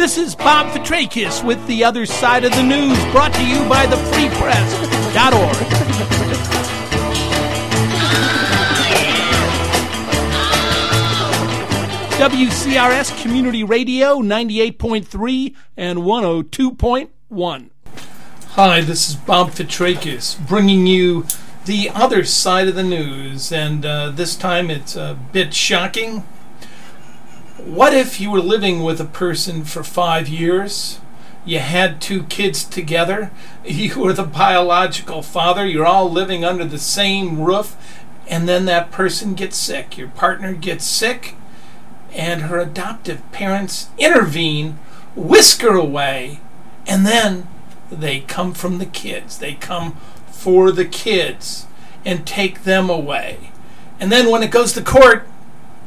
This is Bob Fitrakis with The Other Side of the News, brought to you by the freepress.org. WCRS Community Radio 98.3 and 102.1. Hi, this is Bob Fitrakis bringing you the other side of the news, and uh, this time it's a bit shocking. What if you were living with a person for five years? You had two kids together, you were the biological father, you're all living under the same roof, and then that person gets sick. Your partner gets sick, and her adoptive parents intervene, whisk her away, and then they come from the kids. They come for the kids and take them away. And then when it goes to court,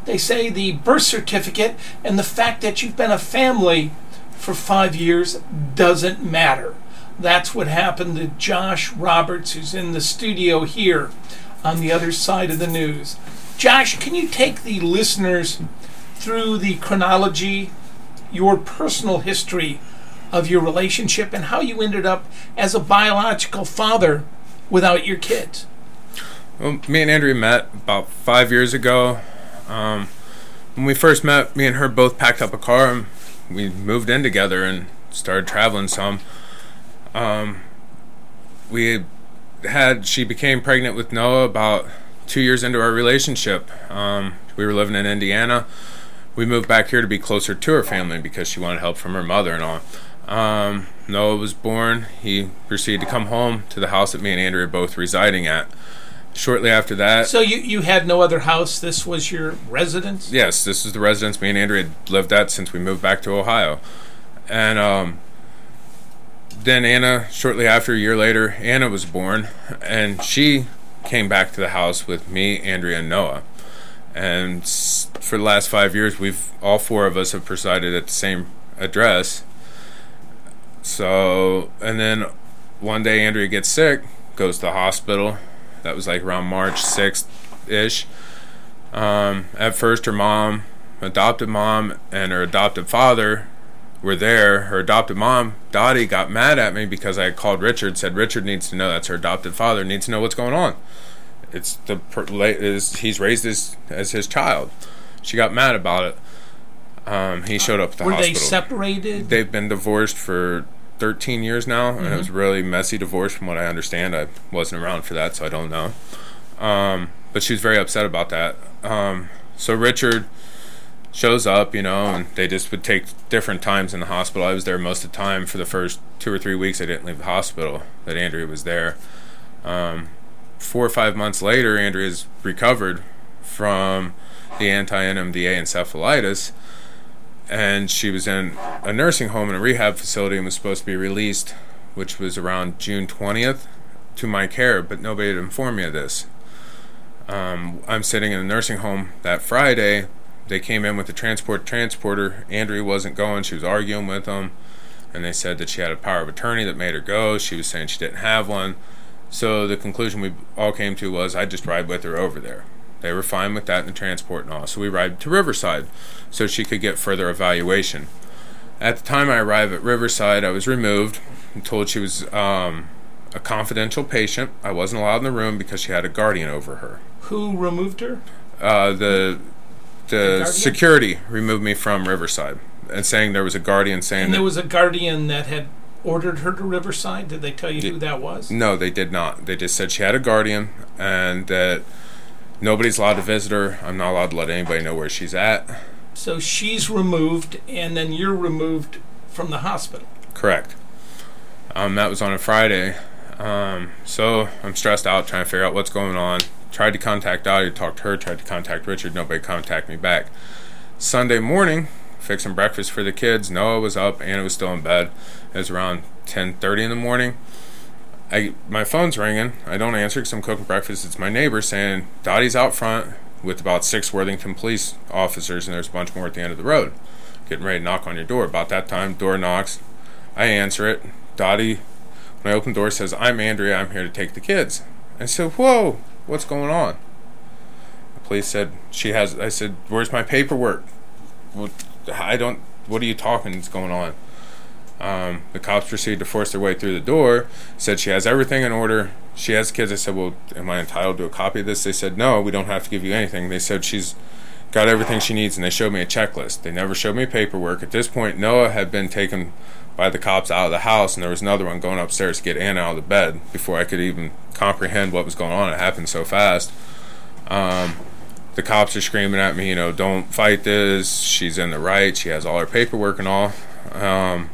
they say the birth certificate and the fact that you've been a family for five years doesn't matter. That's what happened to Josh Roberts, who's in the studio here on the other side of the news. Josh, can you take the listeners through the chronology, your personal history of your relationship, and how you ended up as a biological father without your kids? Well, me and Andrea met about five years ago. Um, when we first met, me and her both packed up a car and we moved in together and started traveling some. Um, we had she became pregnant with Noah about two years into our relationship. Um, we were living in Indiana. We moved back here to be closer to her family because she wanted help from her mother and all. Um, Noah was born. He proceeded to come home to the house that me and Andrea both residing at. Shortly after that, So you, you had no other house. This was your residence. yes, this is the residence me and Andrea had lived at since we moved back to Ohio. And um, then Anna, shortly after, a year later, Anna was born, and she came back to the house with me, Andrea, and Noah. And for the last five years, we've all four of us have presided at the same address. So, and then one day Andrea gets sick, goes to the hospital. That was like around March 6th ish. Um, at first, her mom, adopted mom, and her adopted father were there. Her adopted mom, Dottie, got mad at me because I had called Richard, said Richard needs to know that's her adopted father, needs to know what's going on. It's the is he's raised as as his child. She got mad about it. Um, he showed up at the Were hospital. they separated? They've been divorced for 13 years now, and it was a really messy divorce from what I understand. I wasn't around for that, so I don't know. Um, but she was very upset about that. Um, so Richard shows up, you know, and they just would take different times in the hospital. I was there most of the time for the first two or three weeks. I didn't leave the hospital. That Andrea was there. Um, four or five months later, Andrea's recovered from the anti-NMDA encephalitis and she was in a nursing home and a rehab facility and was supposed to be released, which was around June 20th, to my care, but nobody had informed me of this. Um, I'm sitting in a nursing home that Friday. They came in with the transport transporter. Andrea wasn't going. She was arguing with them, and they said that she had a power of attorney that made her go. She was saying she didn't have one. So the conclusion we all came to was I'd just ride with her over there. They were fine with that in the transport and all. So we ride to Riverside so she could get further evaluation. At the time I arrived at Riverside, I was removed and told she was um, a confidential patient. I wasn't allowed in the room because she had a guardian over her. Who removed her? Uh, the the guardian? security removed me from Riverside and saying there was a guardian saying And that there was a guardian that had ordered her to Riverside. Did they tell you who that was? No, they did not. They just said she had a guardian and that nobody's allowed to visit her. I'm not allowed to let anybody know where she's at. So she's removed, and then you're removed from the hospital. Correct. Um, that was on a Friday. Um, so I'm stressed out trying to figure out what's going on. Tried to contact Dottie, talked to her, tried to contact Richard, nobody contacted me back. Sunday morning, fixing breakfast for the kids. Noah was up, Anna was still in bed. It was around 10:30 in the morning. I my phone's ringing. I don't answer because I'm cooking breakfast. It's my neighbor saying Dottie's out front with about six Worthington police officers, and there's a bunch more at the end of the road, getting ready to knock on your door. About that time, door knocks. I answer it. Dottie, when I open the door, says, "I'm Andrea. I'm here to take the kids." I said, "Whoa, what's going on?" The police said she has. I said, "Where's my paperwork?" Well, I don't. what are you talking? What's going on?" Um, the cops proceeded to force their way through the door. Said she has everything in order. She has kids. I said, "Well, am I entitled to a copy of this?" They said, "No, we don't have to give you anything." They said she's got everything she needs, and they showed me a checklist. They never showed me paperwork. At this point, Noah had been taken by the cops out of the house, and there was another one going upstairs to get Anna out of the bed before I could even comprehend what was going on. It happened so fast. Um, the cops are screaming at me, you know, don't fight this. She's in the right. She has all her paperwork and all. Um,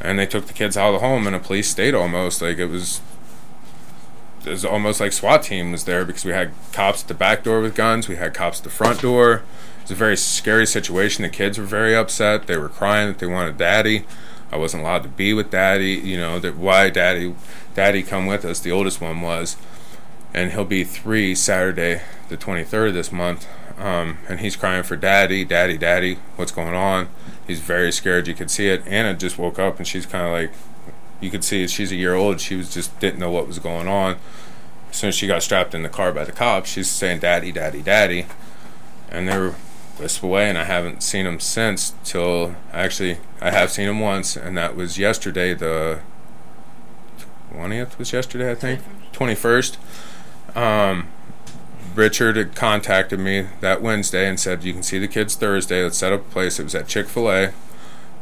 and they took the kids out of the home in a police state almost like it was it was almost like SWAT team was there because we had cops at the back door with guns, we had cops at the front door. It was a very scary situation. The kids were very upset. They were crying that they wanted daddy. I wasn't allowed to be with daddy. You know that why daddy, daddy come with us. The oldest one was, and he'll be three Saturday, the 23rd of this month. Um, and he's crying for daddy, daddy, daddy. What's going on? He's very scared. You could see it. Anna just woke up and she's kind of like, you could see she's a year old. She was just didn't know what was going on. As soon as she got strapped in the car by the cops, she's saying daddy, daddy, daddy, and they were whisked away. And I haven't seen him since. Till actually, I have seen him once, and that was yesterday. The twentieth was yesterday, I think. Twenty first. Um, Richard had contacted me that Wednesday and said, You can see the kids Thursday. Let's set up a place. It was at Chick fil A.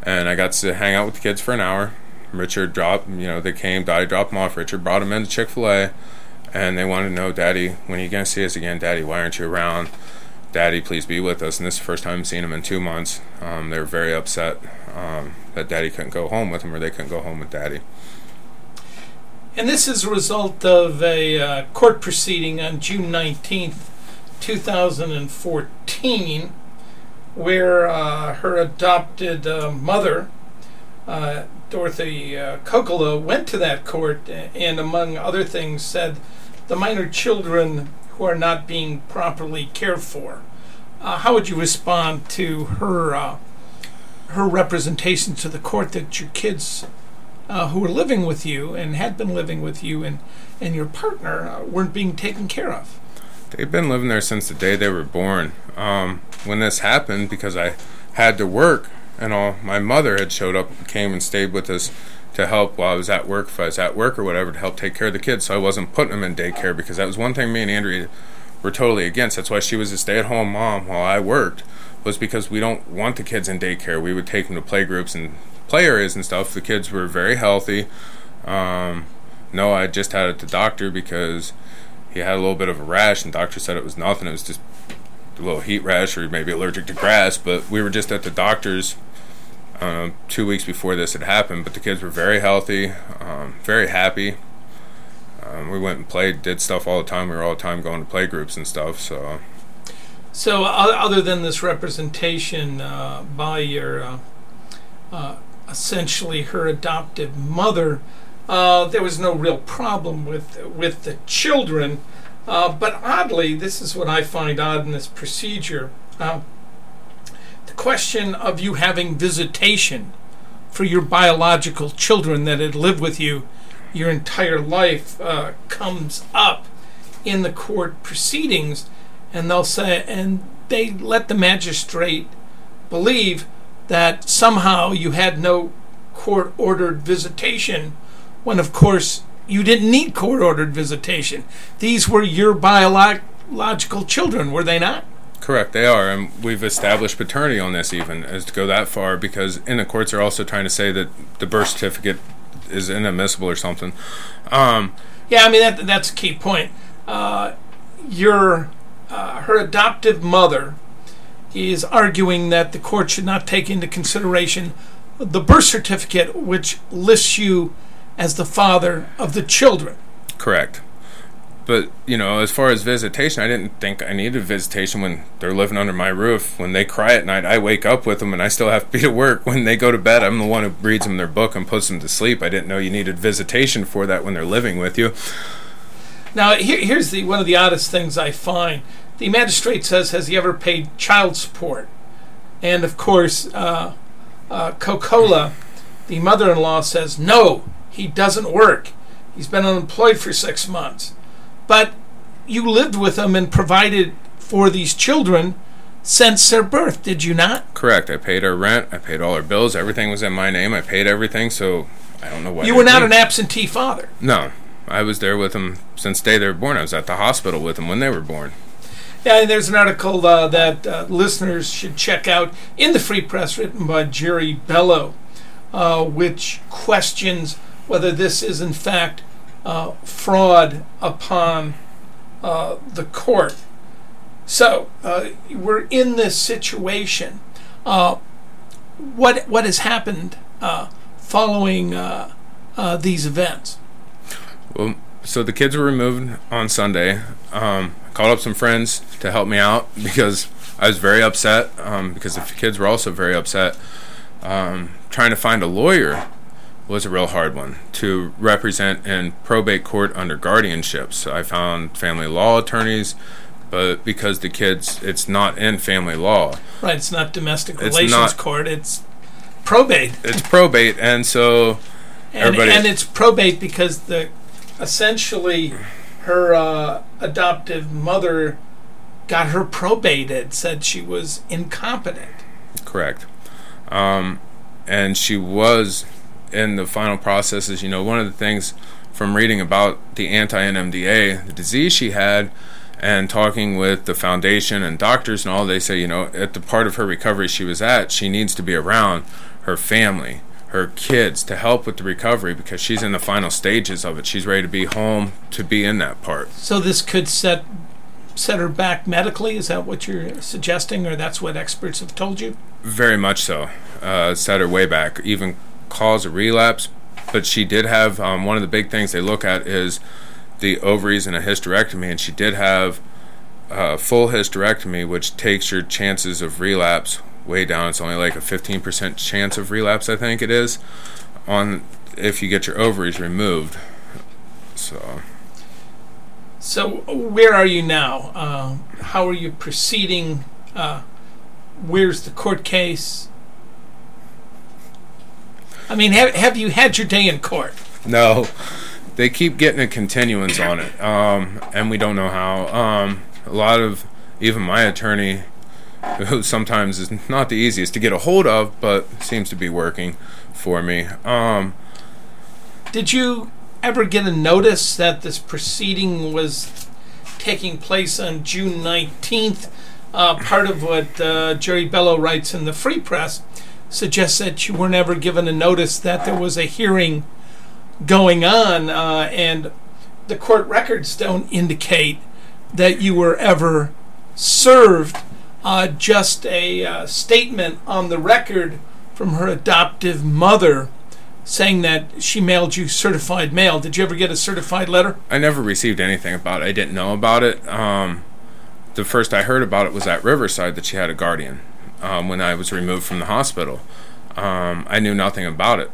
And I got to hang out with the kids for an hour. Richard dropped, you know, they came, Daddy dropped them off. Richard brought them into Chick fil A. And they wanted to know, Daddy, when are you going to see us again? Daddy, why aren't you around? Daddy, please be with us. And this is the first time I've seen them in two months. Um, they were very upset um, that Daddy couldn't go home with them or they couldn't go home with Daddy. And this is a result of a uh, court proceeding on June 19th, 2014, where uh, her adopted uh, mother, uh, Dorothy uh, Kokola, went to that court and, among other things, said the minor children who are not being properly cared for. Uh, how would you respond to her her representation to the court that your kids uh, who were living with you and had been living with you and, and your partner uh, weren't being taken care of. They've been living there since the day they were born. Um, when this happened, because I had to work and all, my mother had showed up, came and stayed with us to help while I was at work, if I was at work or whatever, to help take care of the kids. So I wasn't putting them in daycare because that was one thing me and Andrea were totally against. That's why she was a stay-at-home mom while I worked. Was because we don't want the kids in daycare. We would take them to play groups and play areas and stuff. The kids were very healthy. Um, no, I just had it to the doctor because he had a little bit of a rash, and doctor said it was nothing. It was just a little heat rash or maybe allergic to grass. But we were just at the doctor's um, two weeks before this had happened. But the kids were very healthy, um, very happy. Um, we went and played, did stuff all the time. We were all the time going to play groups and stuff. So, so other than this representation uh, by your uh, uh, essentially her adoptive mother, uh, there was no real problem with with the children. Uh, but oddly, this is what I find odd in this procedure: uh, the question of you having visitation for your biological children that had lived with you your entire life comes up in the court proceedings, and they'll say, and they let the magistrate believe that somehow you had no court ordered visitation when, of course, you didn't need court ordered visitation. These were your biological children, were they not? Correct, they are, and we've established paternity on this even as to go that far because in the courts are also trying to say that the birth certificate is inadmissible or something. Um, yeah, I mean that that's a key point. Uh, your uh, her adoptive mother is arguing that the court should not take into consideration the birth certificate, which lists you as the father of the children. Correct. But, you know, as far as visitation, I didn't think I needed visitation when they're living under my roof. When they cry at night, I wake up with them and I still have to be to work. When they go to bed, I'm the one who reads them their book and puts them to sleep. I didn't know you needed visitation for that when they're living with you. Now, here, here's the one of the oddest things I find. The magistrate says, Has he ever paid child support? And of course, uh, uh, Kokola, the mother in law, says, No, he doesn't work. He's been unemployed for six months. But you lived with him and provided for these children since their birth, did you not? Correct. I paid our rent. I paid all our bills. Everything was in my name. I paid everything. So I don't know what you were not an absentee father. No, I was there with them since day they were born. I was at the hospital with them when they were born. Yeah, and there's an article uh, that uh, listeners should check out in the Free Press written by Jerry Bello, uh, which questions whether this is in fact uh, fraud upon uh, the court. So uh, we're in this situation. what what has happened following these events? Well, so the kids were removed on Sunday. Um, called up some friends to help me out because I was very upset um, because the kids were also very upset. Um, trying to find a lawyer was a real hard one to represent in probate court under guardianship. So I found family law attorneys, but because the kids, it's not in family law. Right, it's not domestic it's relations not, court. It's probate. It's probate, and so and, and it's probate because the essentially her uh, adoptive mother got her probated, said she was incompetent. Correct. Um, and she was in the final processes. You know, one of the things from reading about the anti NMDA, the disease she had, and talking with the foundation and doctors and all, they say, you know, at the part of her recovery she was at, she needs to be around her family her kids to help with the recovery because she's in the final stages of it. She's ready to be home to be in that part. So this could set set her back medically. Is that what you're suggesting, or that's what experts have told you? Very much so. Uh, set her way back, even cause a relapse. But she did have um, one of the big things they look at is the ovaries and a hysterectomy, and she did have a full hysterectomy, which takes your chances of relapse way down. It's only like a 15% chance of relapse, I think it is, on if you get your ovaries removed. So. So where are you now? Uh, how are you proceeding? Uh, where's the court case? I mean, have, have you had your day in court? No, they keep getting a continuance on it, um, and we don't know how. Um, a lot of even my attorney who sometimes is not the easiest to get a hold of, but seems to be working for me. Um, Did you ever get a notice that this proceeding was taking place on June 19th? Uh, part of what uh, Jerry Bello writes in the Free Press suggests that you were never given a notice that there was a hearing going on, uh, and the court records don't indicate that you were ever served uh, just a uh, statement on the record from her adoptive mother saying that she mailed you certified mail. Did you ever get a certified letter? I never received anything about it. I didn't know about it. Um, the first I heard about it was at Riverside that she had a guardian um, when I was removed from the hospital. Um, I knew nothing about it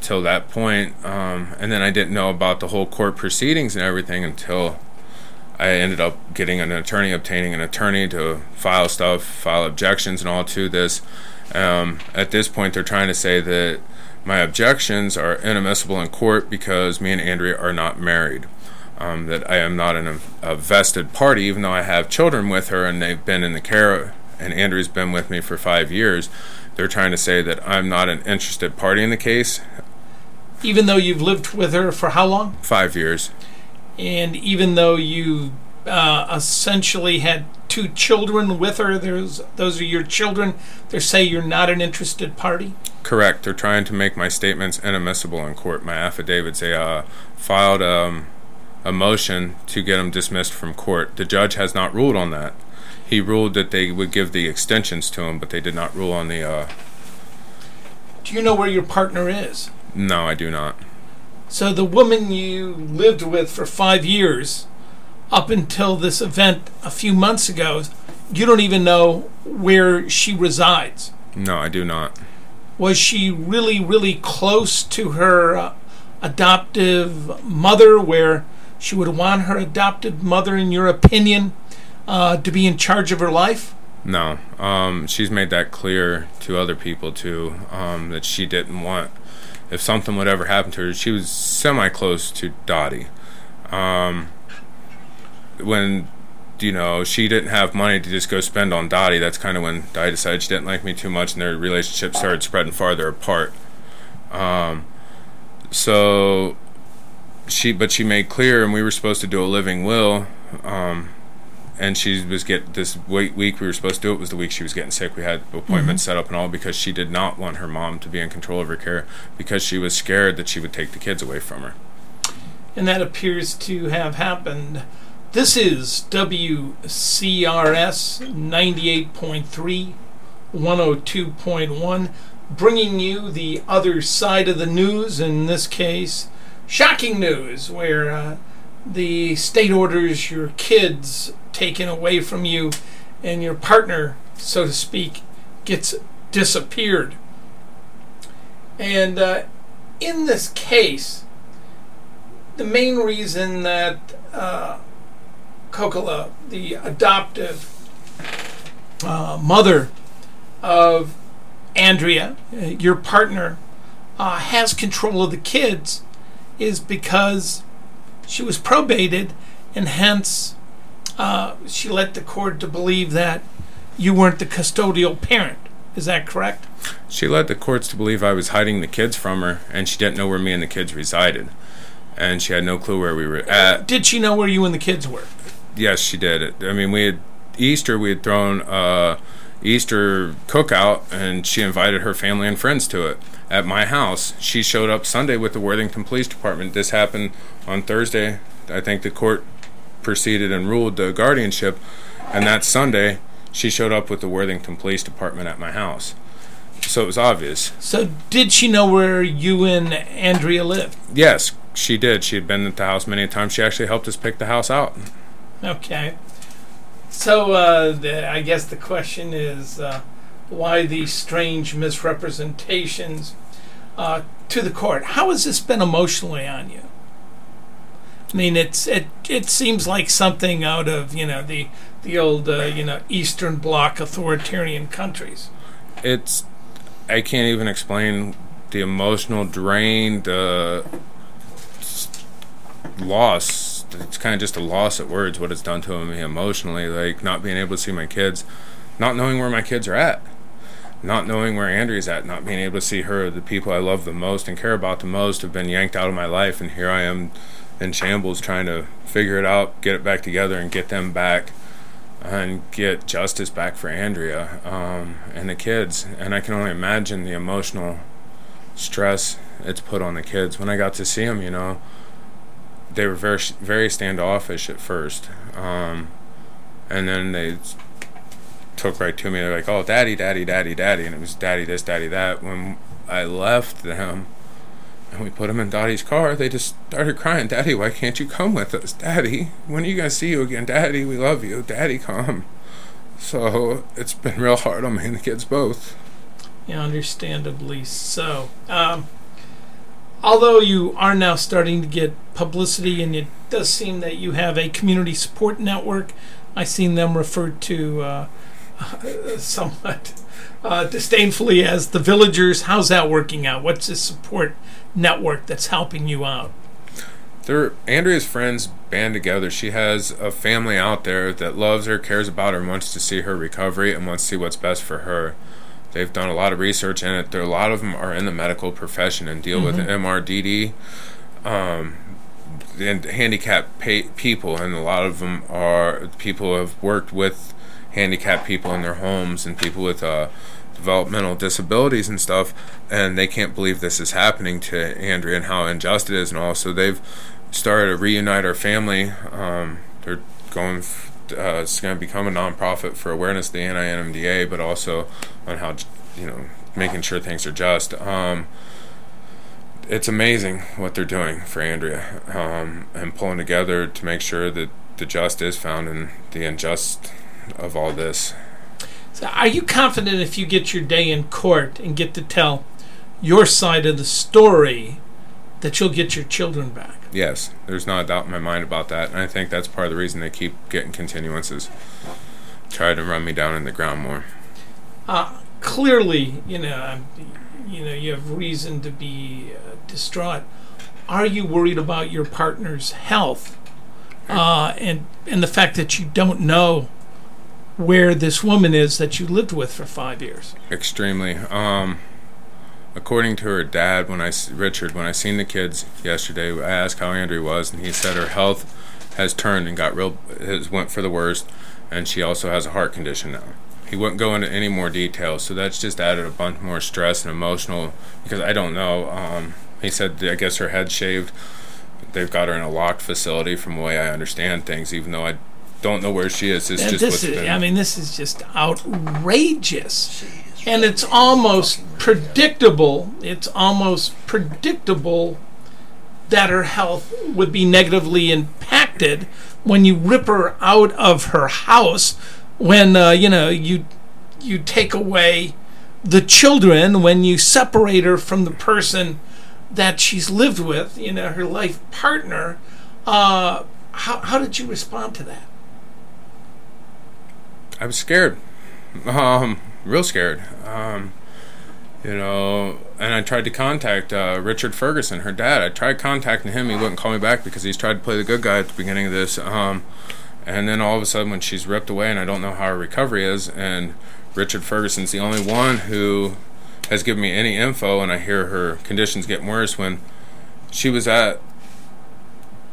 till that point, um, and then I didn't know about the whole court proceedings and everything until I ended up getting an attorney, obtaining an attorney to file stuff, file objections, and all to this. Um, at this point, they're trying to say that my objections are inadmissible in court because me and Andrea are not married. Um, that I am not an, a vested party, even though I have children with her and they've been in the care, and Andrea's been with me for five years. They're trying to say that I'm not an interested party in the case. Even though you've lived with her for how long? Five years and even though you uh, essentially had two children with her, there's those are your children. They say you're not an interested party. Correct. They're trying to make my statements inadmissible in court. My affidavits. They uh, filed um, a motion to get them dismissed from court. The judge has not ruled on that. He ruled that they would give the extensions to him, but they did not rule on the. Uh, do you know where your partner is? No, I do not. So the woman you lived with for five years, up until this event a few months ago, you don't even know where she resides. No, I do not. Was she really, really close to her uh, adoptive mother, where she would want her adoptive mother, in your opinion, uh, to be in charge of her life? No. Um, she's made that clear to other people, too, um, that she didn't want if something would ever happen to her. She was semi close to Dottie. Um, when you know, she didn't have money to just go spend on Dottie. That's kind of when Dottie decided she didn't like me too much, and their relationship started spreading farther apart. Um, so she, but she made clear, and we were supposed to do a living will. Um, and she was get this week, week we were supposed to do it was the week she was getting sick. We had appointments mm-hmm. set up and all because she did not want her mom to be in control of her care because she was scared that she would take the kids away from her. And that appears to have happened. This is WCRS 98.3, 102.1, bringing you the other side of the news, in this case, shocking news, where uh, the state orders your kids taken away from you and your partner, so to speak, gets disappeared. And uh, in this case, the main reason that uh, Kokola, the adoptive uh, mother of Andrea, uh, your partner, uh, has control of the kids is because she was probated and hence uh, she led the court to believe that you weren't the custodial parent. Is that correct? She led the courts to believe I was hiding the kids from her, and she didn't know where me and the kids resided, and she had no clue where we were at. Did she know where you and the kids were? Yes, she did. I mean, we had Easter. We had thrown a Easter cookout, and she invited her family and friends to it at my house. She showed up Sunday with the Worthington Police Department. This happened on Thursday. I think the court proceeded and ruled the guardianship, and that Sunday she showed up with the Worthington Police Department at my house. So it was obvious. So did she know where you and Andrea lived? Yes, she did. She had been at the house many times. She actually helped us pick the house out. Okay. So uh, the, I guess the question is uh, why these strange misrepresentations uh, to the court? How has this been emotionally on you? I mean, it's it it seems like something out of you know the the old uh, you know Eastern Bloc authoritarian countries. It's I can't even explain the emotional drain, the loss. It's kind of just a loss of words. What it's done to me emotionally, like not being able to see my kids, not knowing where my kids are at, not knowing where Andrea's at, not being able to see her, the people I love the most and care about the most, have been yanked out of my life, and here I am in shambles trying to figure it out, get it back together, and get them back and get justice back for Andrea um, and the kids. And I can only imagine the emotional stress it's put on the kids. When I got to see them, you know, they were very very standoffish at first, um, and then they took right to me. They're like, "Oh, daddy, daddy, daddy, daddy," and it was daddy this, daddy that. When I left them and we put them in Dottie's car. They just started crying, Daddy, why can't you come with us? Daddy, when are you going to see you again? Daddy, we love you. Daddy, come. So it's been real hard on me and the kids both. Yeah, understandably so. Um, although you are now starting to get publicity, and it does seem that you have a community support network, I've seen them referred to uh, somewhat uh, disdainfully as the villagers. How's that working out? What's the support network that's helping you out? They're, Andrea's friends band together. She has a family out there that loves her, cares about her, and wants to see her recovery and wants to see what's best for her. They've done a lot of research in it. There, a lot of them are in the medical profession and deal mm-hmm. with MRDD um, and handicapped pay- people, and a lot of them are people who have worked with handicapped people in their homes and people with uh, developmental disabilities and stuff, and they can't believe this is happening to Andrea and how unjust it is and all. So they've started to reunite our family. Um, they're going. Uh, it's going to become a nonprofit for awareness of the anti-NMDA, but also on how you know making sure things are just. Um, it's amazing what they're doing for Andrea um, and pulling together to make sure that the just is found and the unjust of all this. So are you confident if you get your day in court and get to tell your side of the story that you'll get your children back? Yes, there's not a doubt in my mind about that, and I think that's part of the reason they keep getting continuances. Try to run me down in the ground more. Uh, clearly, you know, you know, you have reason to be uh, distraught. Are you worried about your partner's health? uh, and and the fact that you don't know where this woman is that you lived with for five years. Extremely. Um, according to her dad, when I Richard, when I seen the kids yesterday, I asked how Andrea was, and he said her health has turned and got real, has went for the worst, and she also has a heart condition now. He wouldn't go into any more details, so that's just added a bunch more stress and emotional because I don't know. Um, he said, I guess her head shaved. They've got her in a locked facility, from the way I understand things, even though I don't know where she is. It's And just this what's is, been- I mean, this is just outrageous. And it's almost predictable. It's almost predictable that her health would be negatively impacted when you rip her out of her house. When uh, you know you you take away the children. When you separate her from the person that she's lived with, you know, her life partner. Uh, how how did you respond to that? I was scared, um, real scared. Um, you know, and I tried to contact uh, Richard Ferguson, her dad. I tried contacting him. He wouldn't call me back because he's tried to play the good guy at the beginning of this. Um, and then all of a sudden, when she's ripped away, and I don't know how her recovery is, and Richard Ferguson's the only one who has given me any info, and I hear her conditions getting worse. When she was at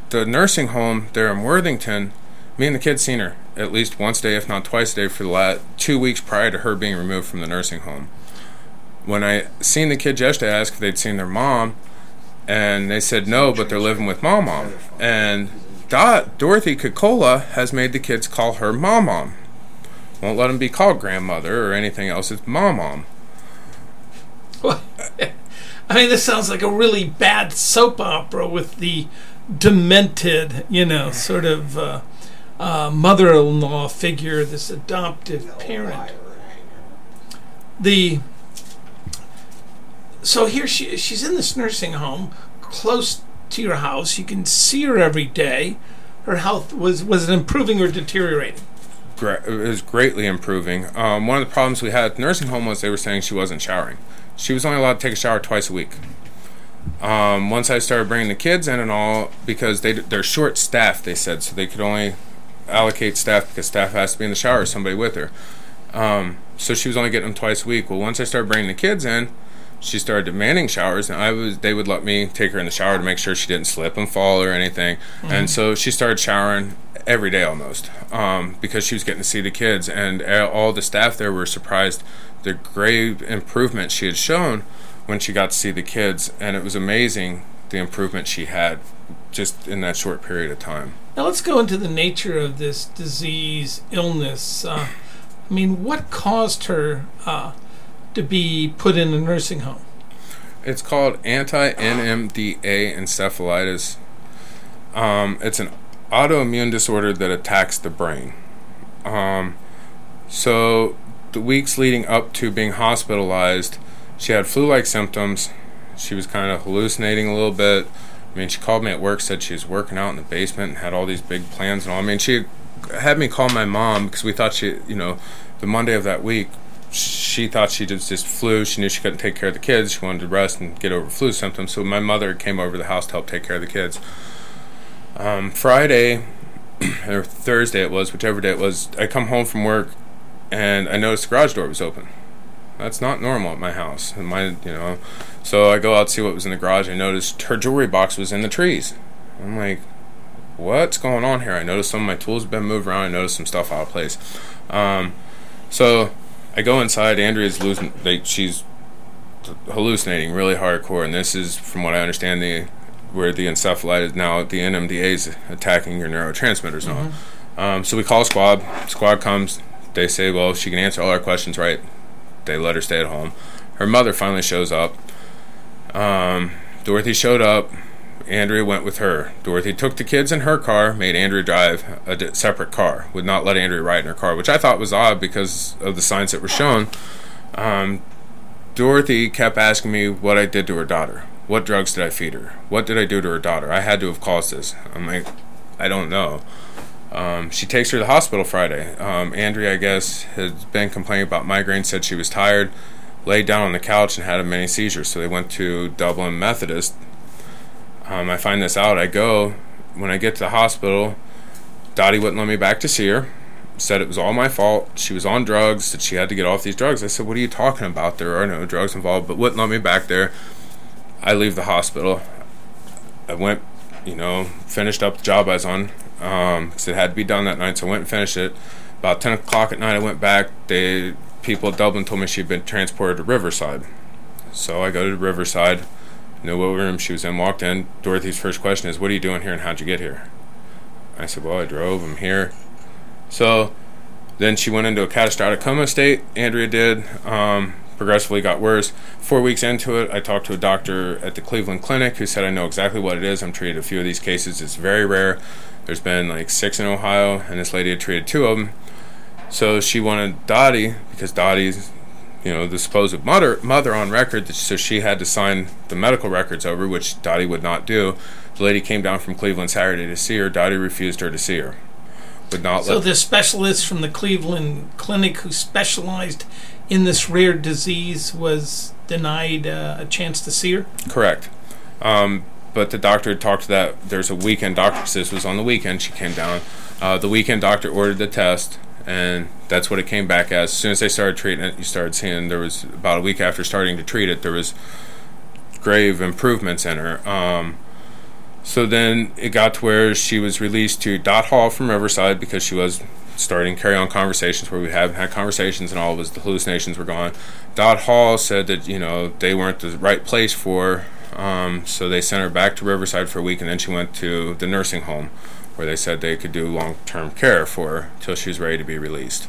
the nursing home there in Worthington, me and the kids seen her at least once a day, if not twice a day, for the last two weeks prior to her being removed from the nursing home. When I seen the kids yesterday, I asked if they'd seen their mom, and they said no, but they're living with mom mom. And Dot, Dorothy Kokola has made the kids call her mom mom. Won't let them be called grandmother or anything else. It's mom mom. I mean, this sounds like a really bad soap opera with the demented, you know, sort of uh, uh, mother-in-law figure, this adoptive parent. The so here she she's in this nursing home close to your house. You can see her every day. Her health was was it improving or deteriorating? gra- is greatly improving. Um, one of the problems we had at the nursing home was they were saying she wasn't showering. She was only allowed to take a shower twice a week. Um, once I started bringing the kids in and all, because they they're short staffed, they said, so they could only allocate staff because staff has to be in the shower, somebody with her. Um, so she was only getting them twice a week. Well, once I started bringing the kids in, she started demanding showers, and I was they would let me take her in the shower to make sure she didn't slip and fall or anything. And so she started showering every day almost um, because she was getting to see the kids, and all the staff there were surprised the great improvement she had shown when she got to see the kids, and it was amazing the improvement she had just in that short period of time. Now let's go into the nature of this disease, illness. Uh, I mean, what caused her uh, to be put in a nursing home? It's called anti-NMDA encephalitis. Um, it's an autoimmune disorder that attacks the brain. Um, so the weeks leading up to being hospitalized, she had flu-like symptoms. She was kind of hallucinating a little bit. I mean, she called me at work, said she was working out in the basement and had all these big plans and all. I mean, she had me call my mom because we thought she, you know, the Monday of that week, she thought she just just flu. She knew she couldn't take care of the kids. She wanted to rest and get over flu symptoms. So my mother came over to the house to help take care of the kids. Um, Friday or Thursday it was, whichever day it was. I come home from work and I noticed the garage door was open. That's not normal at my house. And my, you know, so I go out to see what was in the garage. I noticed her jewelry box was in the trees. I'm like, what's going on here? I noticed some of my tools have been moved around. I noticed some stuff out of place. Um, so I go inside. Andrea's losing. Like she's hallucinating really hardcore, and this is, from what I understand, the where the encephalitis now the NMDA is attacking your neurotransmitters now. Um, so we call squad. Squad comes. They say, well, she can answer all our questions, right? They let her stay at home. Her mother finally shows up. Um, Dorothy showed up. Andrea went with her. Dorothy took the kids in her car, made Andrea drive a separate car, would not let Andrea ride in her car, which I thought was odd because of the signs that were shown. Um, Dorothy kept asking me what I did to her daughter. What drugs did I feed her? What did I do to her daughter? I had to have caused this. I'm like, I don't know. Um, she takes her to the hospital Friday. Um, Andrea, I guess, had been complaining about migraine, said she was tired, laid down on the couch, and had a mini seizure. So they went to Dublin Methodist. Um, I find this out. I go, when I get to the hospital, Dottie wouldn't let me back to see her. Said it was all my fault. She was on drugs. That she had to get off these drugs. I said, "What are you talking about? There are no drugs involved." But wouldn't let me back there. I leave the hospital. I went, you know, finished up the job I was on because um, it had to be done that night. So I went and finished it. About ten o'clock at night, I went back. They people at Dublin told me she'd been transported to Riverside. So I go to Riverside, know what room she was in, walked in. Dorothy's first question is, "What are you doing here, and how'd you get here?" I said, "Well, I drove. I'm here." So then she went into a catastrophic coma state. Andrea did. Um, progressively got worse. Four weeks into it, I talked to a doctor at the Cleveland Clinic who said, I know exactly what it is. I'm treated a few of these cases. It's very rare. There's been like six in Ohio, and this lady had treated two of them. So she wanted Dottie, because Dottie's, you know, the supposed mother, mother on record, so she had to sign the medical records over, which Dottie would not do. The lady came down from Cleveland Saturday to see her. Dottie refused her to see her would not so the specialist from the Cleveland Clinic who specialized in this rare disease was denied uh, a chance to see her. Correct. Um, but the doctor talked to that. There's a weekend doctor. This was on the weekend. She came down. Uh, the weekend doctor ordered the test, and that's what it came back as. As soon as they started treating it, you started seeing there was about a week after starting to treat it, there was grave improvements in her. Um, so then it got to where she was released to Dodd Hall from Riverside because she was starting carry on conversations where we have had conversations and all of the hallucinations were gone. Dodd Hall said that you know they weren't the right place for, um, so they sent her back to Riverside for a week, and then she went to the nursing home, where they said they could do long term care for her till she was ready to be released.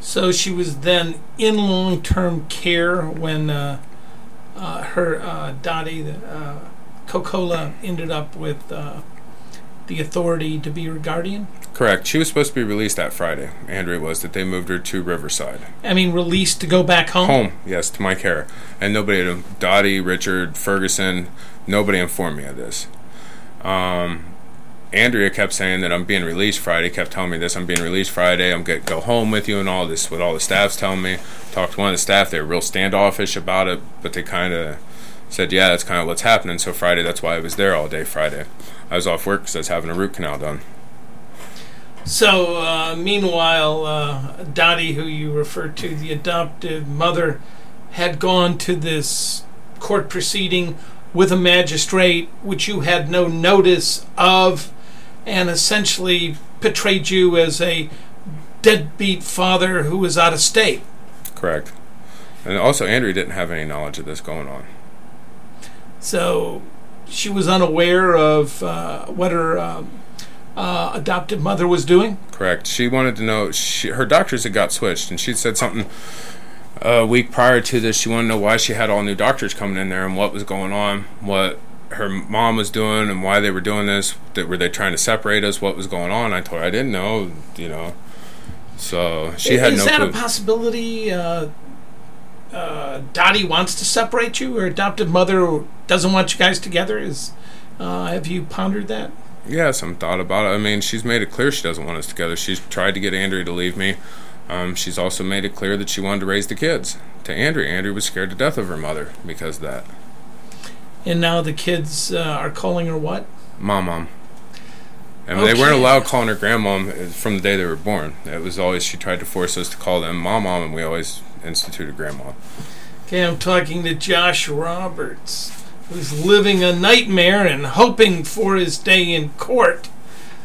So she was then in long term care when uh, uh, her uh, Dottie. Uh, Kokola ended up with uh, the authority to be her guardian. Correct. She was supposed to be released that Friday. Andrea was that they moved her to Riverside. I mean, released to go back home. Home, yes, to my care, and nobody, Dottie, Richard, Ferguson, nobody informed me of this. Um, Andrea kept saying that I'm being released Friday. Kept telling me this: I'm being released Friday. I'm gonna go home with you and all this. What all the staff's telling me. Talked to one of the staff. They were real standoffish about it, but they kind of said, yeah, that's kind of what's happening. So Friday, that's why I was there all day Friday. I was off work because I was having a root canal done. So, uh, meanwhile, uh, Dottie, who you referred to, the adoptive mother, had gone to this court proceeding with a magistrate, which you had no notice of, and essentially portrayed you as a deadbeat father who was out of state. Correct. And also, Andrea didn't have any knowledge of this going on. So she was unaware of uh, what her um, uh, adoptive mother was doing. Correct. She wanted to know. She, her doctors had got switched, and she said something a week prior to this. She wanted to know why she had all new doctors coming in there and what was going on, what her mom was doing, and why they were doing this. That were they trying to separate us? What was going on? I told her I didn't know. You know. So she had Is no. that clue. a possibility? Uh, uh, Dottie wants to separate you, or adoptive mother doesn't want you guys together? Is uh, have you pondered that? Yeah, some thought about it. I mean, she's made it clear she doesn't want us together. She's tried to get Andrea to leave me. Um, she's also made it clear that she wanted to raise the kids. To Andrea, Andrea was scared to death of her mother because of that. And now the kids uh, are calling her what? Mom, mom. And Okay. they weren't allowed calling her grandmom from the day they were born. It was always she tried to force us to call them mom, mom, and we always instituted grandma. Okay, I'm talking to Josh Roberts, who's living a nightmare and hoping for his day in court.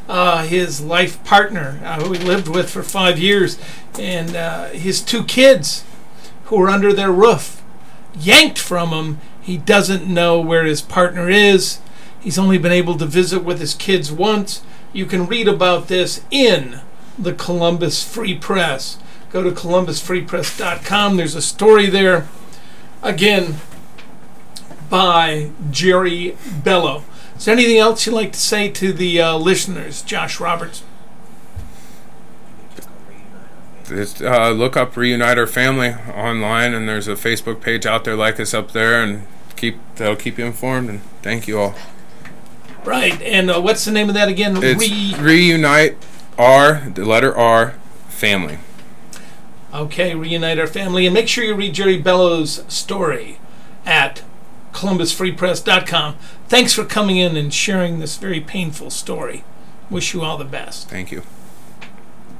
Uh, his life partner, uh, who he lived with for five years, and uh, his two kids, who were under their roof, yanked from him. He doesn't know where his partner is. He's only been able to visit with his kids once. You can read about this in the Columbus Free Press. Go to columbusfreepress.com. There's a story there, again, by Jerry Bello. Is there anything else you'd like to say to the uh, listeners, Josh Roberts? Just, uh, look up Reunite Our Family online, and there's a Facebook page out there. Like us up there, and keep that'll keep you informed. And thank you all. Right, and uh, what's the name of that again? It's Re- Reunite R, the letter R, Family. okay, reunite our family, and make sure you read Jerry Bellows' story at columbusfreepress.com. Thanks for coming in and sharing this very painful story. Wish you all the best. Thank you.